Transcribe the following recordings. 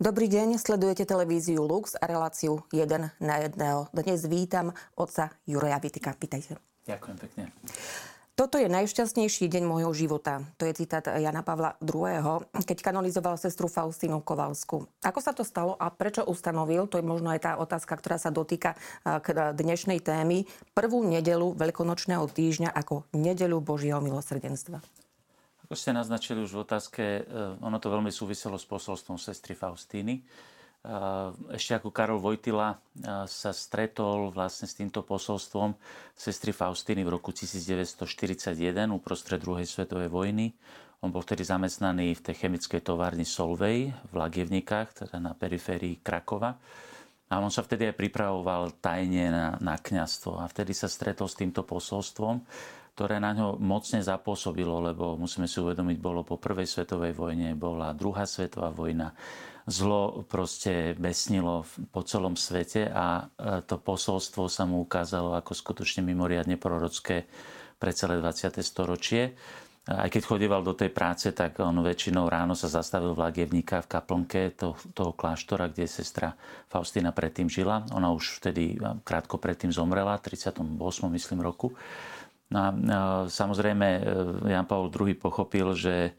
Dobrý deň, sledujete televíziu Lux a reláciu 1 na 1. Dnes vítam otca Juraja Vitika. Pýtajte. Ďakujem pekne. Toto je najšťastnejší deň môjho života. To je citát Jana Pavla II., keď kanonizoval sestru Faustínu Kovalsku. Ako sa to stalo a prečo ustanovil, to je možno aj tá otázka, ktorá sa dotýka k dnešnej témy, prvú nedelu veľkonočného týždňa ako nedelu Božieho milosrdenstva. Ako ste naznačili už v otázke, e, ono to veľmi súviselo s posolstvom sestry Faustíny. E, ešte ako Karol Vojtila e, sa stretol vlastne s týmto posolstvom sestry Faustíny v roku 1941 uprostred druhej svetovej vojny. On bol vtedy zamestnaný v tej chemickej továrni Solvej v Lagievnikách, teda na periférii Krakova. A on sa vtedy aj pripravoval tajne na, na kňastvo. A vtedy sa stretol s týmto posolstvom ktoré na ňo mocne zapôsobilo, lebo musíme si uvedomiť, bolo po prvej svetovej vojne, bola druhá svetová vojna. Zlo proste besnilo po celom svete a e, to posolstvo sa mu ukázalo ako skutočne mimoriadne prorocké pre celé 20. storočie. Aj keď chodieval do tej práce, tak on väčšinou ráno sa zastavil v Lagievníka v kaplnke toho, toho kláštora, kde sestra Faustina predtým žila. Ona už vtedy krátko predtým zomrela, 38. myslím roku. No a samozrejme e, Jan Paul II pochopil, že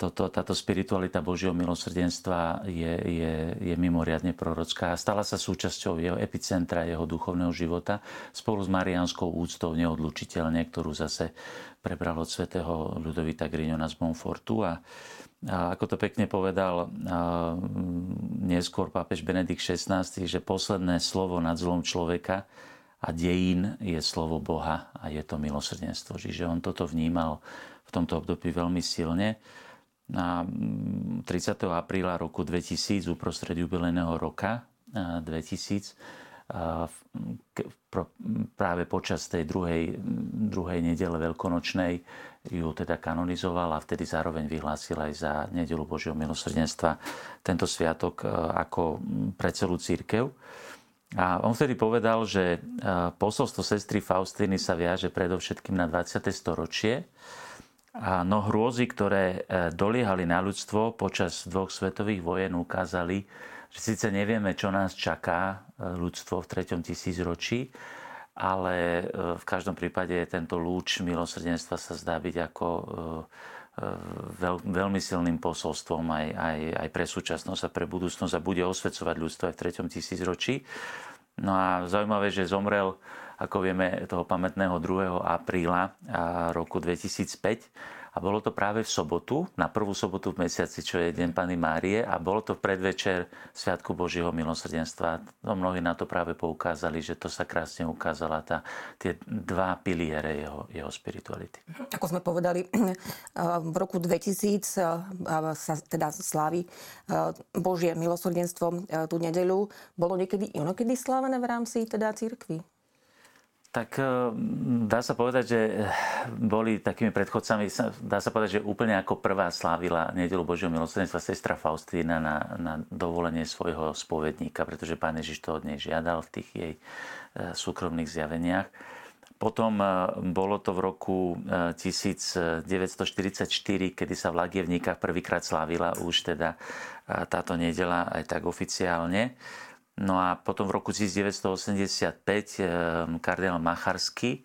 toto, táto spiritualita Božieho milosrdenstva je, je, je mimoriadne prorocká a stala sa súčasťou jeho epicentra, jeho duchovného života spolu s marianskou úctou neodlučiteľne, ktorú zase prebral od svätého Ludovita Grignona z Montfortu. A, a ako to pekne povedal a, neskôr pápež Benedikt XVI, že posledné slovo nad zlom človeka a dejín je slovo Boha a je to milosrdenstvo. Čiže on toto vnímal v tomto období veľmi silne. Na 30. Mm, apríla roku 2000, uprostred jubilejného roka 2000, práve počas tej druhej, druhej nedele veľkonočnej ju teda kanonizoval a vtedy zároveň vyhlásil aj za nedelu Božieho milosrdenstva tento sviatok ako pre celú církev. A on vtedy povedal, že e, posolstvo sestry Faustiny sa viaže predovšetkým na 20. storočie, a no hrôzy, ktoré e, doliehali na ľudstvo počas dvoch svetových vojen, ukázali, že síce nevieme, čo nás čaká e, ľudstvo v treťom tisícročí, ale v každom prípade tento lúč milosrdenstva sa zdá byť ako veľ, veľmi silným posolstvom aj, aj, aj pre súčasnosť a pre budúcnosť a bude osvecovať ľudstvo aj v treťom tisícročí. No a zaujímavé, že zomrel, ako vieme, toho pamätného 2. apríla roku 2005 a bolo to práve v sobotu, na prvú sobotu v mesiaci, čo je Deň Pany Márie a bolo to v predvečer Sviatku Božieho milosrdenstva. No, mnohí na to práve poukázali, že to sa krásne ukázala tá, tie dva piliere jeho, jeho spirituality. Ako sme povedali, v roku 2000 sa teda slávi Božie milosrdenstvo tú nedeľu. Bolo niekedy inokedy slávené v rámci teda církvy? Tak eh, dá sa povedať, že eh, boli takými predchodcami, dá sa povedať, že úplne ako prvá slávila nedelu Božieho milosrdenstva sestra Faustína na, na dovolenie svojho spovedníka, pretože pán Ježiš to od nej žiadal v tých jej eh, súkromných zjaveniach. Potom bolo to v roku 1944, kedy sa v Lagievníkach prvýkrát slávila už teda táto nedela aj tak oficiálne. No a potom v roku 1985 ehm, kardinál Macharsky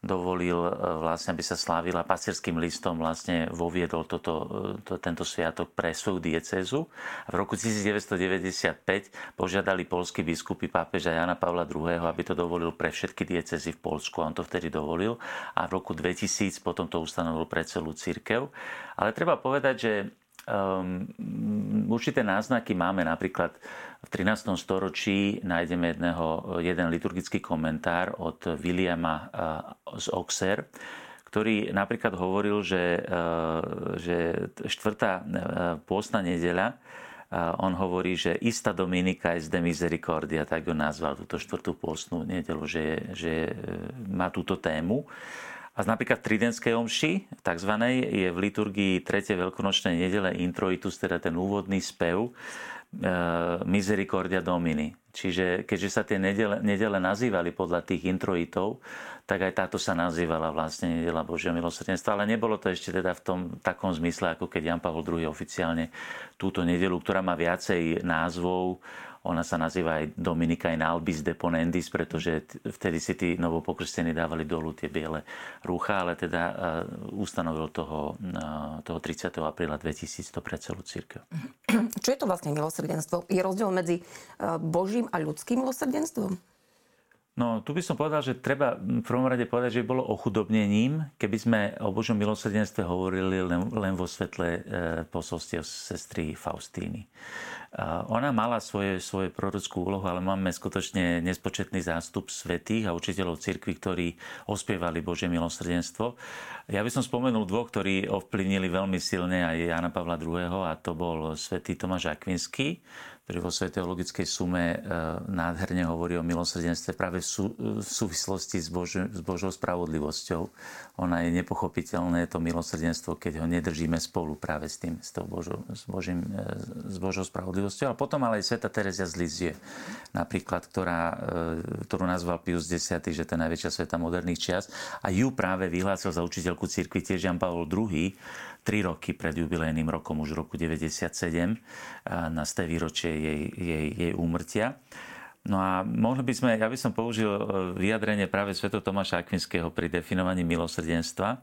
dovolil e, vlastne, aby sa slávila pacierským listom vlastne voviedol toto, e, to, tento sviatok pre svoju diecézu. A v roku 1995 požiadali polskí biskupy pápeža Jana Pavla II, aby to dovolil pre všetky diecezy v Polsku. A on to vtedy dovolil. A v roku 2000 potom to ustanovil pre celú církev. Ale treba povedať, že um, určité náznaky máme. Napríklad v 13. storočí nájdeme jedného, jeden liturgický komentár od Williama uh, z Oxer, ktorý napríklad hovoril, že, uh, že štvrtá uh, pôstna nedeľa on hovorí, že Ista Dominika je de Misericordia, tak ho nazval túto štvrtú pôstnu nedelu, že, že má túto tému. A napríklad v Tridentskej omši, tzv. je v liturgii 3. veľkonočnej nedele introitus, teda ten úvodný spev, Misericordia Domini. Čiže keďže sa tie nedele, nedele nazývali podľa tých introitov, tak aj táto sa nazývala vlastne nedela Božieho milosrdenstva, ale nebolo to ešte teda v tom takom zmysle, ako keď Jan Pavel II oficiálne túto nedelu, ktorá má viacej názvov, ona sa nazýva aj Dominika in albis deponendis, pretože vtedy si tí novopokrstení dávali dolu tie biele rúcha, ale teda ustanovil toho, toho 30. apríla 2100 pre celú církev. Čo je to vlastne milosrdenstvo? Je rozdiel medzi Božím a ľudským milosrdenstvom? No, tu by som povedal, že treba v prvom rade povedať, že bolo ochudobnením, keby sme o Božom milosrdenstve hovorili len, len vo svetle e, posolstiev sestry Faustíny. Ona mala svoje, svoje prorockú úlohu, ale máme skutočne nespočetný zástup svetých a učiteľov cirkvi, ktorí ospievali Božie milosrdenstvo. Ja by som spomenul dvoch, ktorí ovplyvnili veľmi silne aj Jana Pavla II. a to bol svätý Tomáš Akvinský, ktorý vo Svetej logickej sume e, nádherne hovorí o milosrdenstve práve v, sú, v súvislosti s, Bož, s Božou spravodlivosťou. Ona je nepochopiteľné, to milosrdenstvo, keď ho nedržíme spolu práve s tým, s, Božou, s, Božím, e, s Božou spravodlivosťou. A potom ale aj Sveta Terezia z Lizie, napríklad, ktorá, e, ktorú nazval Pius X, že to je najväčšia sveta moderných čias. A ju práve vyhlásil za učiteľku cirkvi tiež Jan Pavel II, tri roky pred jubilejným rokom, už v roku 97, na sté výročie jej, jej, jej úmrtia. No a mohli by sme, ja by som použil e, vyjadrenie práve Sv. Tomáša Akvinského pri definovaní milosrdenstva.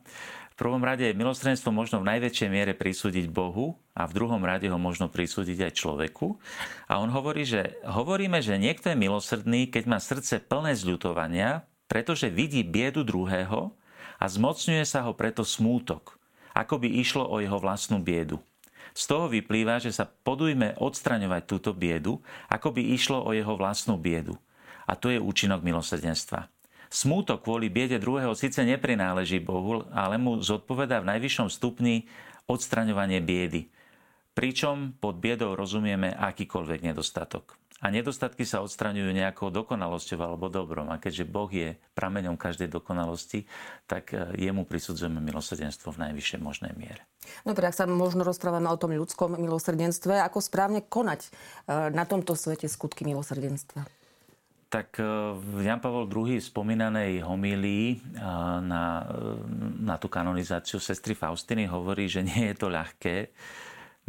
V prvom rade je milosrdenstvo možno v najväčšej miere prisúdiť Bohu a v druhom rade ho možno prisúdiť aj človeku. A on hovorí, že hovoríme, že niekto je milosrdný, keď má srdce plné zľutovania, pretože vidí biedu druhého a zmocňuje sa ho preto smútok ako by išlo o jeho vlastnú biedu. Z toho vyplýva, že sa podujme odstraňovať túto biedu, ako by išlo o jeho vlastnú biedu. A to je účinok milosrdenstva. Smútok kvôli biede druhého síce neprináleží Bohu, ale mu zodpoveda v najvyššom stupni odstraňovanie biedy. Pričom pod biedou rozumieme akýkoľvek nedostatok. A nedostatky sa odstraňujú nejakou dokonalosťou alebo dobrom. A keďže Boh je prameňom každej dokonalosti, tak e, jemu prisudzujeme milosrdenstvo v najvyššej možnej miere. Dobre, ak sa možno rozprávame o tom ľudskom milosrdenstve, ako správne konať e, na tomto svete skutky milosrdenstva? Tak e, Jan Pavel II spomínanej homílii na, na tú kanonizáciu sestry Faustiny hovorí, že nie je to ľahké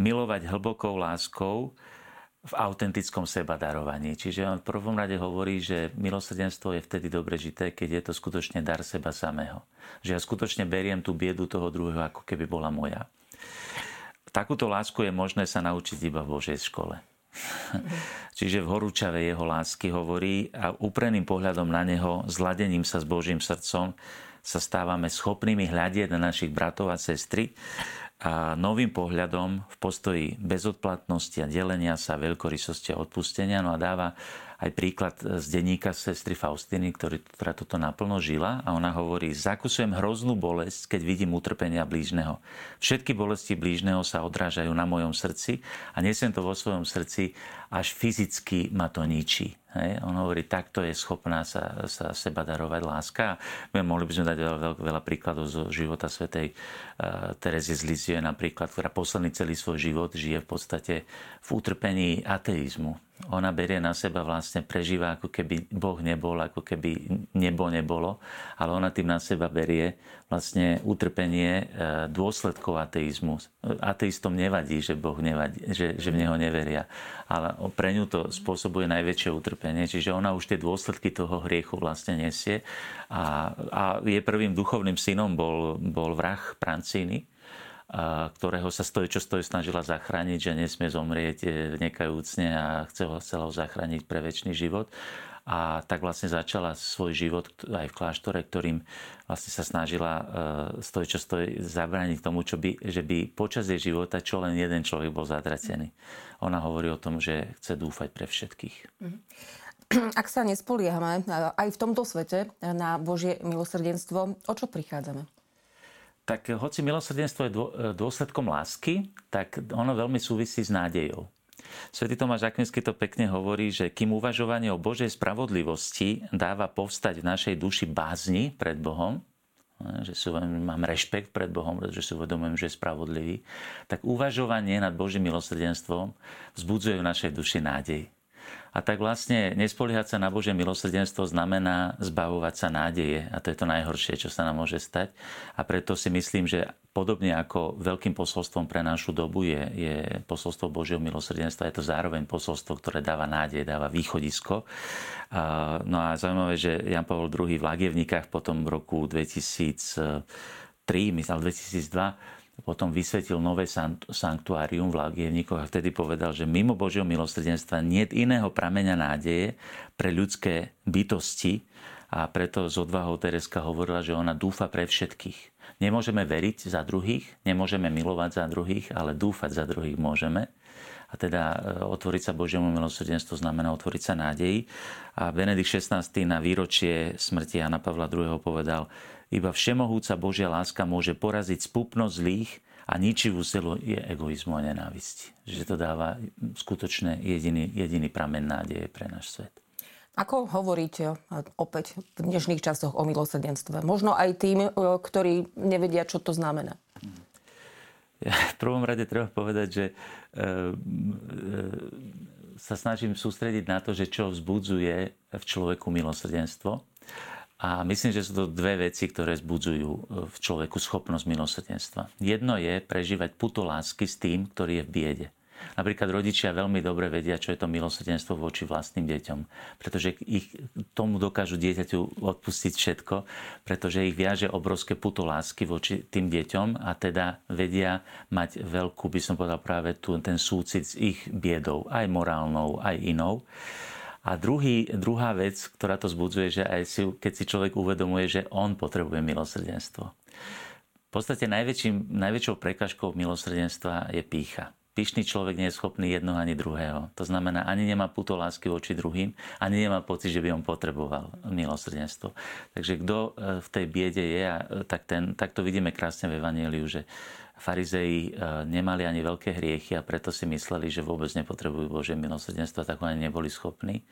milovať hlbokou láskou, v autentickom sebadarovaní. Čiže on v prvom rade hovorí, že milosrdenstvo je vtedy dobre žité, keď je to skutočne dar seba samého. Že ja skutočne beriem tú biedu toho druhého, ako keby bola moja. Takúto lásku je možné sa naučiť iba v Božej škole. Čiže v horúčave jeho lásky hovorí a úpreným pohľadom na neho, zladením sa s Božím srdcom, sa stávame schopnými hľadieť na našich bratov a sestry a novým pohľadom v postoji bezodplatnosti a delenia sa, veľkorysosti a odpustenia. No a dáva aj príklad z denníka sestry Faustiny, ktorý, ktorá toto naplno žila a ona hovorí, zakusujem hroznú bolesť, keď vidím utrpenia blížneho. Všetky bolesti blížneho sa odrážajú na mojom srdci a nesem to vo svojom srdci, až fyzicky ma to ničí. Hej? On hovorí, takto je schopná sa, sa seba darovať láska. My mohli by sme dať veľa, veľa, príkladov zo života svätej uh, Terezie z Lizie, napríklad, ktorá posledný celý svoj život žije v podstate v utrpení ateizmu ona berie na seba vlastne, prežíva ako keby Boh nebol, ako keby nebo nebolo, ale ona tým na seba berie vlastne utrpenie e, dôsledkov ateizmu. Ateistom nevadí, že Boh nevadí, že, že v Neho neveria, ale pre ňu to spôsobuje najväčšie utrpenie, čiže ona už tie dôsledky toho hriechu vlastne nesie a, a jej prvým duchovným synom bol, bol vrah Prancíny, ktorého sa stojí, čo stojí snažila zachrániť, že nesmie zomrieť e, nekajúcne a chce ho, chcela ho zachrániť pre väčší život. A tak vlastne začala svoj život aj v kláštore, ktorým vlastne sa snažila e, stoj, čo stojí, zabrániť tomu, čo by, že by počas jej života čo len jeden človek bol zatratený. Ona hovorí o tom, že chce dúfať pre všetkých. Ak sa nespoliehame e, aj v tomto svete na Božie milosrdenstvo, o čo prichádzame? tak hoci milosrdenstvo je dôsledkom lásky, tak ono veľmi súvisí s nádejou. Svetý Tomáš Akvinský to pekne hovorí, že kým uvažovanie o Božej spravodlivosti dáva povstať v našej duši bázni pred Bohom, že si mám rešpekt pred Bohom, pretože si uvedomujem, že je spravodlivý, tak uvažovanie nad Božím milosrdenstvom vzbudzuje v našej duši nádej. A tak vlastne nespoliehať sa na Božie milosrdenstvo znamená zbavovať sa nádeje. A to je to najhoršie, čo sa nám môže stať. A preto si myslím, že podobne ako veľkým posolstvom pre našu dobu je, je posolstvo Božieho milosrdenstva, je to zároveň posolstvo, ktoré dáva nádej, dáva východisko. No a zaujímavé, že Jan Pavel II v Lagievnikách potom v roku 2003, myslím, 2002 potom vysvetil nové sanktuárium v Lagievníkoch a vtedy povedal, že mimo Božieho milosrdenstva nie je iného prameňa nádeje pre ľudské bytosti a preto z odvahou Tereska hovorila, že ona dúfa pre všetkých. Nemôžeme veriť za druhých, nemôžeme milovať za druhých, ale dúfať za druhých môžeme. A teda e, otvoriť sa Božiemu milosrdenstvu znamená otvoriť sa nádeji. A Benedikt XVI na výročie smrti Jana Pavla II. povedal, iba všemohúca Božia láska môže poraziť spupnosť zlých a ničivú silu je egoizmu a nenávisti. Že to dáva skutočne jediný, jediný pramen nádeje pre náš svet. Ako hovoriť opäť v dnešných časoch o milosrdenstve? Možno aj tým, e, ktorí nevedia, čo to znamená. Ja v prvom rade treba povedať, že e, e, sa snažím sústrediť na to, že čo vzbudzuje v človeku milosrdenstvo a myslím, že sú to dve veci, ktoré zbudzujú e, v človeku schopnosť milosrdenstva. Jedno je prežívať puto lásky s tým, ktorý je v biede. Napríklad rodičia veľmi dobre vedia, čo je to milosrdenstvo voči vlastným deťom, pretože ich tomu dokážu dieťaťu odpustiť všetko, pretože ich viaže obrovské puto lásky voči tým deťom a teda vedia mať veľkú, by som povedal práve tu, ten súcit s ich biedou, aj morálnou, aj inou. A druhý, druhá vec, ktorá to zbudzuje, že aj si, keď si človek uvedomuje, že on potrebuje milosrdenstvo. V podstate najväčším, najväčšou prekažkou milosrdenstva je pícha. Pyšný človek nie je schopný jednoho ani druhého. To znamená, ani nemá puto lásky voči druhým, ani nemá pocit, že by on potreboval milosrdenstvo. Takže kto e, v tej biede je, tak, ten, tak to vidíme krásne v Evangeliu, že Farizei e, nemali ani veľké hriechy a preto si mysleli, že vôbec nepotrebujú Božie milosrdenstvo, tak ani neboli schopní.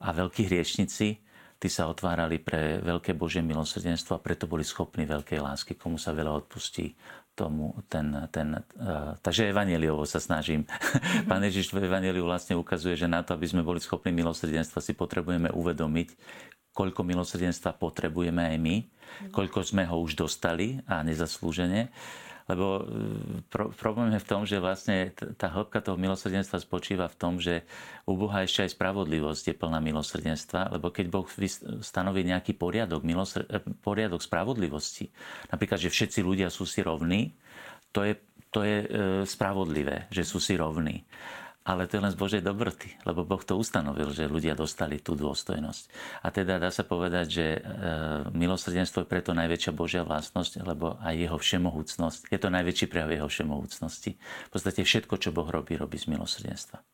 A veľkí hriešnici, tí sa otvárali pre veľké Božie milosrdenstvo a preto boli schopní veľkej lásky, komu sa veľa odpustí, tomu ten, ten uh, takže evaneliovo sa snažím. Mm-hmm. Pán Ježiš v evaneliu vlastne ukazuje, že na to, aby sme boli schopní milosrdenstva, si potrebujeme uvedomiť, koľko milosrdenstva potrebujeme aj my, mm-hmm. koľko sme ho už dostali a nezaslúžene lebo e, pro, problém je v tom, že vlastne tá hĺbka toho milosrdenstva spočíva v tom, že u Boha ešte aj spravodlivosť je plná milosrdenstva, lebo keď Boh stanoví nejaký poriadok, milosr- e, poriadok spravodlivosti, napríklad, že všetci ľudia sú si rovní, to je, to je e, spravodlivé, že sú si rovní ale to je len z Božej dobroty, lebo Boh to ustanovil, že ľudia dostali tú dôstojnosť. A teda dá sa povedať, že e, milosrdenstvo je preto najväčšia Božia vlastnosť, lebo aj jeho všemohúcnosť. Je to najväčší prejav jeho všemohúcnosti. V podstate všetko, čo Boh robí, robí z milosrdenstva.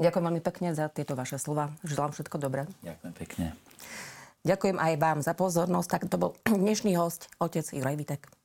Ďakujem veľmi pekne za tieto vaše slova. Želám všetko dobré. Ďakujem pekne. Ďakujem aj vám za pozornosť. Tak to bol dnešný host, otec Ilaj Vitek.